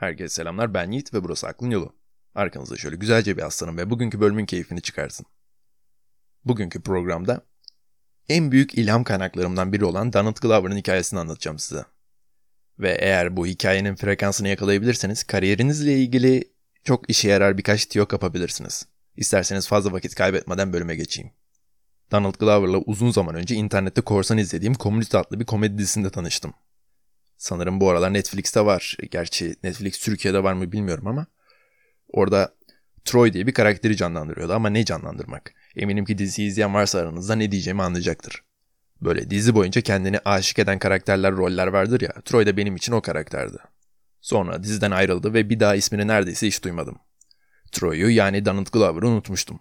Herkese selamlar ben Yiğit ve burası Aklın Yolu. Arkanızda şöyle güzelce bir aslanım ve bugünkü bölümün keyfini çıkarsın. Bugünkü programda en büyük ilham kaynaklarımdan biri olan Donald Glover'ın hikayesini anlatacağım size. Ve eğer bu hikayenin frekansını yakalayabilirseniz kariyerinizle ilgili çok işe yarar birkaç tiyo kapabilirsiniz. İsterseniz fazla vakit kaybetmeden bölüme geçeyim. Donald Glover'la uzun zaman önce internette korsan izlediğim Community adlı bir komedi dizisinde tanıştım. Sanırım bu aralar Netflix'te var. Gerçi Netflix Türkiye'de var mı bilmiyorum ama orada Troy diye bir karakteri canlandırıyordu ama ne canlandırmak? Eminim ki diziyi izleyen varsa aranızda ne diyeceğimi anlayacaktır. Böyle dizi boyunca kendini aşık eden karakterler, roller vardır ya. Troy da benim için o karakterdi. Sonra diziden ayrıldı ve bir daha ismini neredeyse hiç duymadım. Troy'u yani Donald Glover'ı unutmuştum.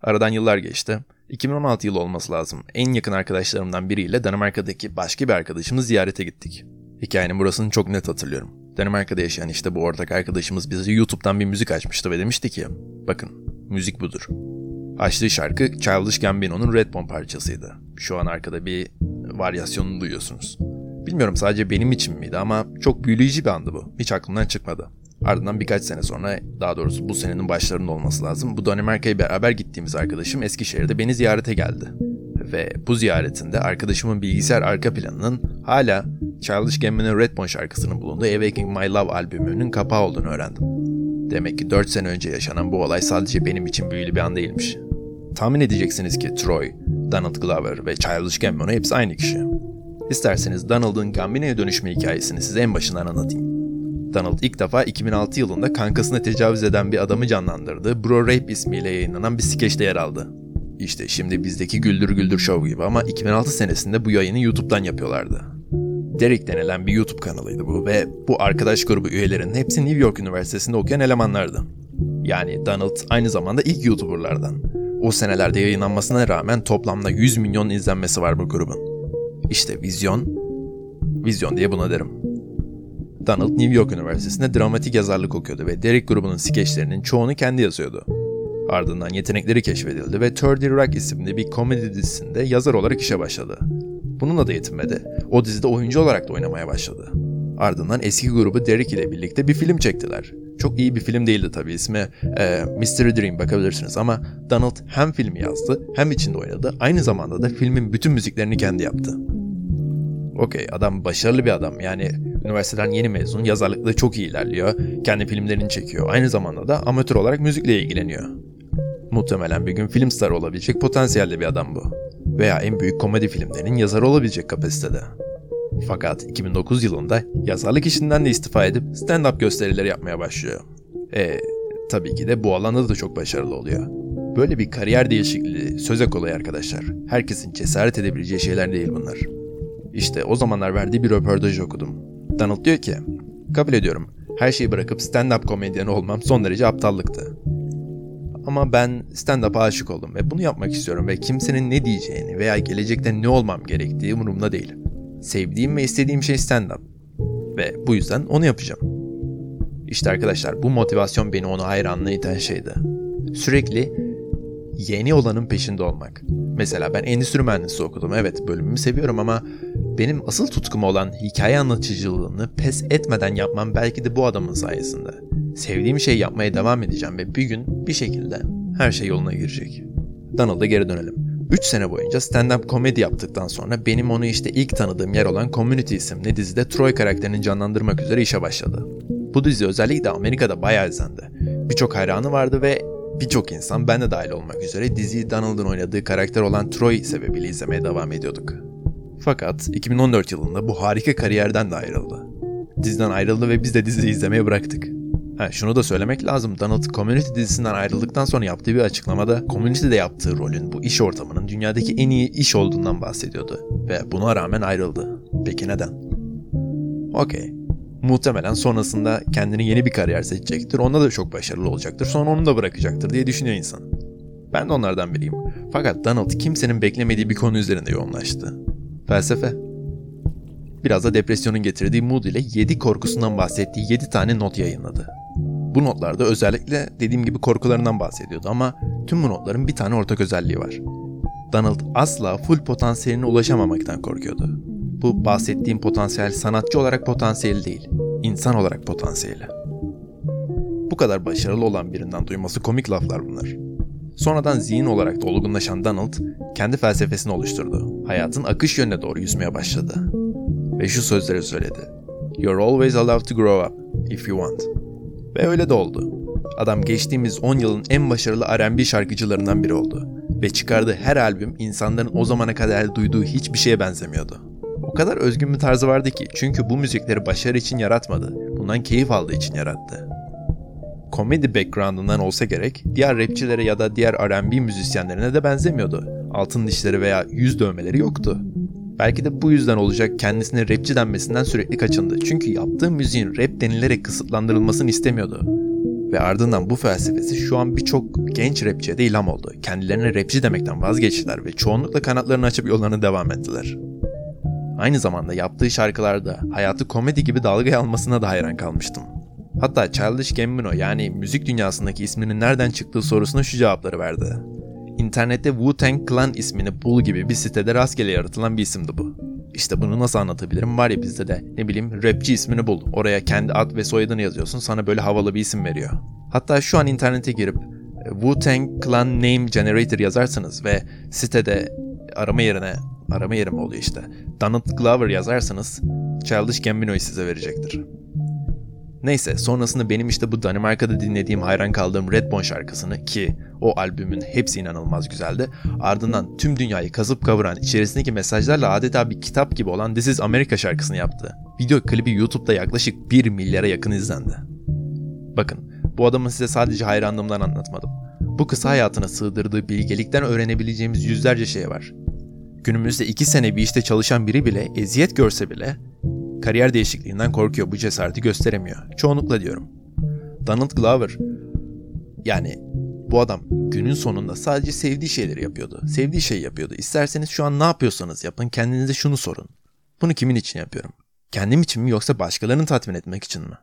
Aradan yıllar geçti. 2016 yılı olması lazım. En yakın arkadaşlarımdan biriyle Danimarka'daki başka bir arkadaşımı ziyarete gittik. Hikayenin burasını çok net hatırlıyorum. Danimarka'da yaşayan işte bu ortak arkadaşımız bize YouTube'dan bir müzik açmıştı ve demişti ki bakın müzik budur. Açtığı şarkı Childish Gambino'nun Red Bone parçasıydı. Şu an arkada bir varyasyonunu duyuyorsunuz. Bilmiyorum sadece benim için miydi ama çok büyüleyici bir andı bu. Hiç aklımdan çıkmadı. Ardından birkaç sene sonra, daha doğrusu bu senenin başlarında olması lazım. Bu Danimarka'ya beraber gittiğimiz arkadaşım Eskişehir'de beni ziyarete geldi. Ve bu ziyaretinde arkadaşımın bilgisayar arka planının hala Childish Gambino'nun Red Bone şarkısının bulunduğu Awakening My Love albümünün kapağı olduğunu öğrendim. Demek ki 4 sene önce yaşanan bu olay sadece benim için büyülü bir an değilmiş. Tahmin edeceksiniz ki Troy, Donald Glover ve Childish Gambino hepsi aynı kişi. İsterseniz Donald'ın Gambino'ya dönüşme hikayesini size en başından anlatayım. Donald ilk defa 2006 yılında kankasına tecavüz eden bir adamı canlandırdığı Bro Rape ismiyle yayınlanan bir skeçte yer aldı. İşte şimdi bizdeki Güldür Güldür Show gibi ama 2006 senesinde bu yayını YouTube'dan yapıyorlardı. Derek denilen bir YouTube kanalıydı bu ve bu arkadaş grubu üyelerinin hepsi New York Üniversitesi'nde okuyan elemanlardı. Yani Donald aynı zamanda ilk YouTuber'lardan. O senelerde yayınlanmasına rağmen toplamda 100 milyon izlenmesi var bu grubun. İşte vizyon, vizyon diye buna derim. Donald New York Üniversitesi'nde dramatik yazarlık okuyordu ve Derek grubunun skeçlerinin çoğunu kendi yazıyordu. Ardından yetenekleri keşfedildi ve 30 Rock isimli bir komedi dizisinde yazar olarak işe başladı. Bununla da yetinmedi. O dizide oyuncu olarak da oynamaya başladı. Ardından eski grubu Derek ile birlikte bir film çektiler. Çok iyi bir film değildi tabii ismi e, Mystery Dream bakabilirsiniz ama Donald hem filmi yazdı hem içinde oynadı aynı zamanda da filmin bütün müziklerini kendi yaptı. Okey adam başarılı bir adam yani üniversiteden yeni mezun yazarlıkta çok iyi ilerliyor. Kendi filmlerini çekiyor. Aynı zamanda da amatör olarak müzikle ilgileniyor. Muhtemelen bir gün film starı olabilecek potansiyelde bir adam bu. Veya en büyük komedi filmlerinin yazarı olabilecek kapasitede. Fakat 2009 yılında yazarlık işinden de istifa edip stand-up gösterileri yapmaya başlıyor. E tabii ki de bu alanda da çok başarılı oluyor. Böyle bir kariyer değişikliği söze kolay arkadaşlar. Herkesin cesaret edebileceği şeyler değil bunlar. İşte o zamanlar verdiği bir röportaj okudum. Donald diyor ki, kabul ediyorum her şeyi bırakıp stand-up komedyen olmam son derece aptallıktı. Ama ben stand-up'a aşık oldum ve bunu yapmak istiyorum ve kimsenin ne diyeceğini veya gelecekte ne olmam gerektiği umurumda değil. Sevdiğim ve istediğim şey stand-up. Ve bu yüzden onu yapacağım. İşte arkadaşlar bu motivasyon beni onu hayranlığa iten şeydi. Sürekli yeni olanın peşinde olmak. Mesela ben endüstri mühendisi okudum. Evet bölümümü seviyorum ama benim asıl tutkum olan hikaye anlatıcılığını pes etmeden yapmam belki de bu adamın sayesinde. Sevdiğim şeyi yapmaya devam edeceğim ve bir gün bir şekilde her şey yoluna girecek. Donald'a geri dönelim. 3 sene boyunca stand-up komedi yaptıktan sonra benim onu işte ilk tanıdığım yer olan Community isimli dizide Troy karakterini canlandırmak üzere işe başladı. Bu dizi özellikle Amerika'da bayağı izlendi. Birçok hayranı vardı ve birçok insan ben de dahil olmak üzere diziyi Donald'ın oynadığı karakter olan Troy sebebiyle izlemeye devam ediyorduk. Fakat 2014 yılında bu harika kariyerden de ayrıldı. Diziden ayrıldı ve biz de diziyi izlemeye bıraktık. Ha, şunu da söylemek lazım. Donald Community dizisinden ayrıldıktan sonra yaptığı bir açıklamada Community'de yaptığı rolün bu iş ortamının dünyadaki en iyi iş olduğundan bahsediyordu. Ve buna rağmen ayrıldı. Peki neden? Okey. Muhtemelen sonrasında kendini yeni bir kariyer seçecektir. Onda da çok başarılı olacaktır. Sonra onu da bırakacaktır diye düşünüyor insan. Ben de onlardan biriyim. Fakat Donald kimsenin beklemediği bir konu üzerinde yoğunlaştı. Felsefe. Biraz da depresyonun getirdiği mood ile 7 korkusundan bahsettiği 7 tane not yayınladı. Bu notlarda özellikle dediğim gibi korkularından bahsediyordu ama tüm bu notların bir tane ortak özelliği var. Donald asla full potansiyeline ulaşamamaktan korkuyordu. Bu bahsettiğim potansiyel sanatçı olarak potansiyel değil. insan olarak potansiyeli. Bu kadar başarılı olan birinden duyması komik laflar bunlar. Sonradan zihin olarak da olgunlaşan Donald kendi felsefesini oluşturdu. Hayatın akış yönüne doğru yüzmeye başladı. Ve şu sözleri söyledi. You're always allowed to grow up if you want. Ve öyle de oldu. Adam geçtiğimiz 10 yılın en başarılı R&B şarkıcılarından biri oldu. Ve çıkardığı her albüm insanların o zamana kadar duyduğu hiçbir şeye benzemiyordu. O kadar özgün bir tarzı vardı ki çünkü bu müzikleri başarı için yaratmadı. Bundan keyif aldığı için yarattı. Komedi background'undan olsa gerek diğer rapçilere ya da diğer R&B müzisyenlerine de benzemiyordu. Altın dişleri veya yüz dövmeleri yoktu. Belki de bu yüzden olacak kendisine rapçi denmesinden sürekli kaçındı. Çünkü yaptığı müziğin rap denilerek kısıtlandırılmasını istemiyordu. Ve ardından bu felsefesi şu an birçok genç rapçiye de ilham oldu. Kendilerine rapçi demekten vazgeçtiler ve çoğunlukla kanatlarını açıp yollarına devam ettiler. Aynı zamanda yaptığı şarkılarda hayatı komedi gibi dalgaya almasına da hayran kalmıştım. Hatta Childish Gambino yani müzik dünyasındaki isminin nereden çıktığı sorusuna şu cevapları verdi. İnternette Wu-Tang Clan ismini bul gibi bir sitede rastgele yaratılan bir isimdi bu. İşte bunu nasıl anlatabilirim? Var ya bizde de ne bileyim rapçi ismini bul. Oraya kendi ad ve soyadını yazıyorsun sana böyle havalı bir isim veriyor. Hatta şu an internete girip e, Wu-Tang Clan Name Generator yazarsanız ve sitede arama yerine arama yeri mi oluyor işte Donald Glover yazarsanız Childish Gambino'yu size verecektir. Neyse sonrasında benim işte bu Danimarka'da dinlediğim hayran kaldığım Redbone şarkısını ki o albümün hepsi inanılmaz güzeldi. Ardından tüm dünyayı kazıp kavuran içerisindeki mesajlarla adeta bir kitap gibi olan This is America şarkısını yaptı. Video klibi YouTube'da yaklaşık 1 milyara yakın izlendi. Bakın bu adamın size sadece hayranlığımdan anlatmadım. Bu kısa hayatına sığdırdığı bilgelikten öğrenebileceğimiz yüzlerce şey var. Günümüzde 2 sene bir işte çalışan biri bile eziyet görse bile Kariyer değişikliğinden korkuyor, bu cesareti gösteremiyor. Çoğunlukla diyorum. Donald Glover, yani bu adam günün sonunda sadece sevdiği şeyleri yapıyordu. Sevdiği şeyi yapıyordu. İsterseniz şu an ne yapıyorsanız yapın kendinize şunu sorun. Bunu kimin için yapıyorum? Kendim için mi yoksa başkalarını tatmin etmek için mi?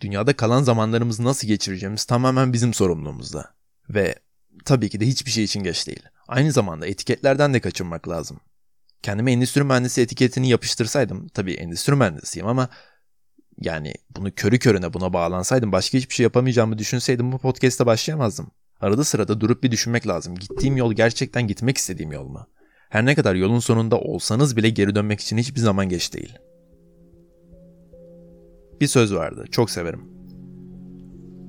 Dünyada kalan zamanlarımızı nasıl geçireceğimiz tamamen bizim sorumluluğumuzda. Ve tabii ki de hiçbir şey için geç değil. Aynı zamanda etiketlerden de kaçınmak lazım kendime endüstri mühendisi etiketini yapıştırsaydım, tabii endüstri mühendisiyim ama yani bunu körü körüne buna bağlansaydım, başka hiçbir şey yapamayacağımı düşünseydim bu podcast'a başlayamazdım. Arada sırada durup bir düşünmek lazım. Gittiğim yol gerçekten gitmek istediğim yol mu? Her ne kadar yolun sonunda olsanız bile geri dönmek için hiçbir zaman geç değil. Bir söz vardı, çok severim.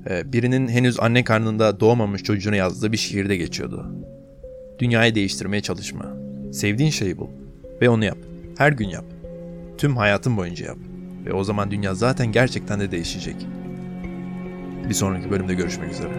Ee, birinin henüz anne karnında doğmamış çocuğuna yazdığı bir şiirde geçiyordu. Dünyayı değiştirmeye çalışma. Sevdiğin şeyi bul. Ve onu yap. Her gün yap. Tüm hayatın boyunca yap. Ve o zaman dünya zaten gerçekten de değişecek. Bir sonraki bölümde görüşmek üzere.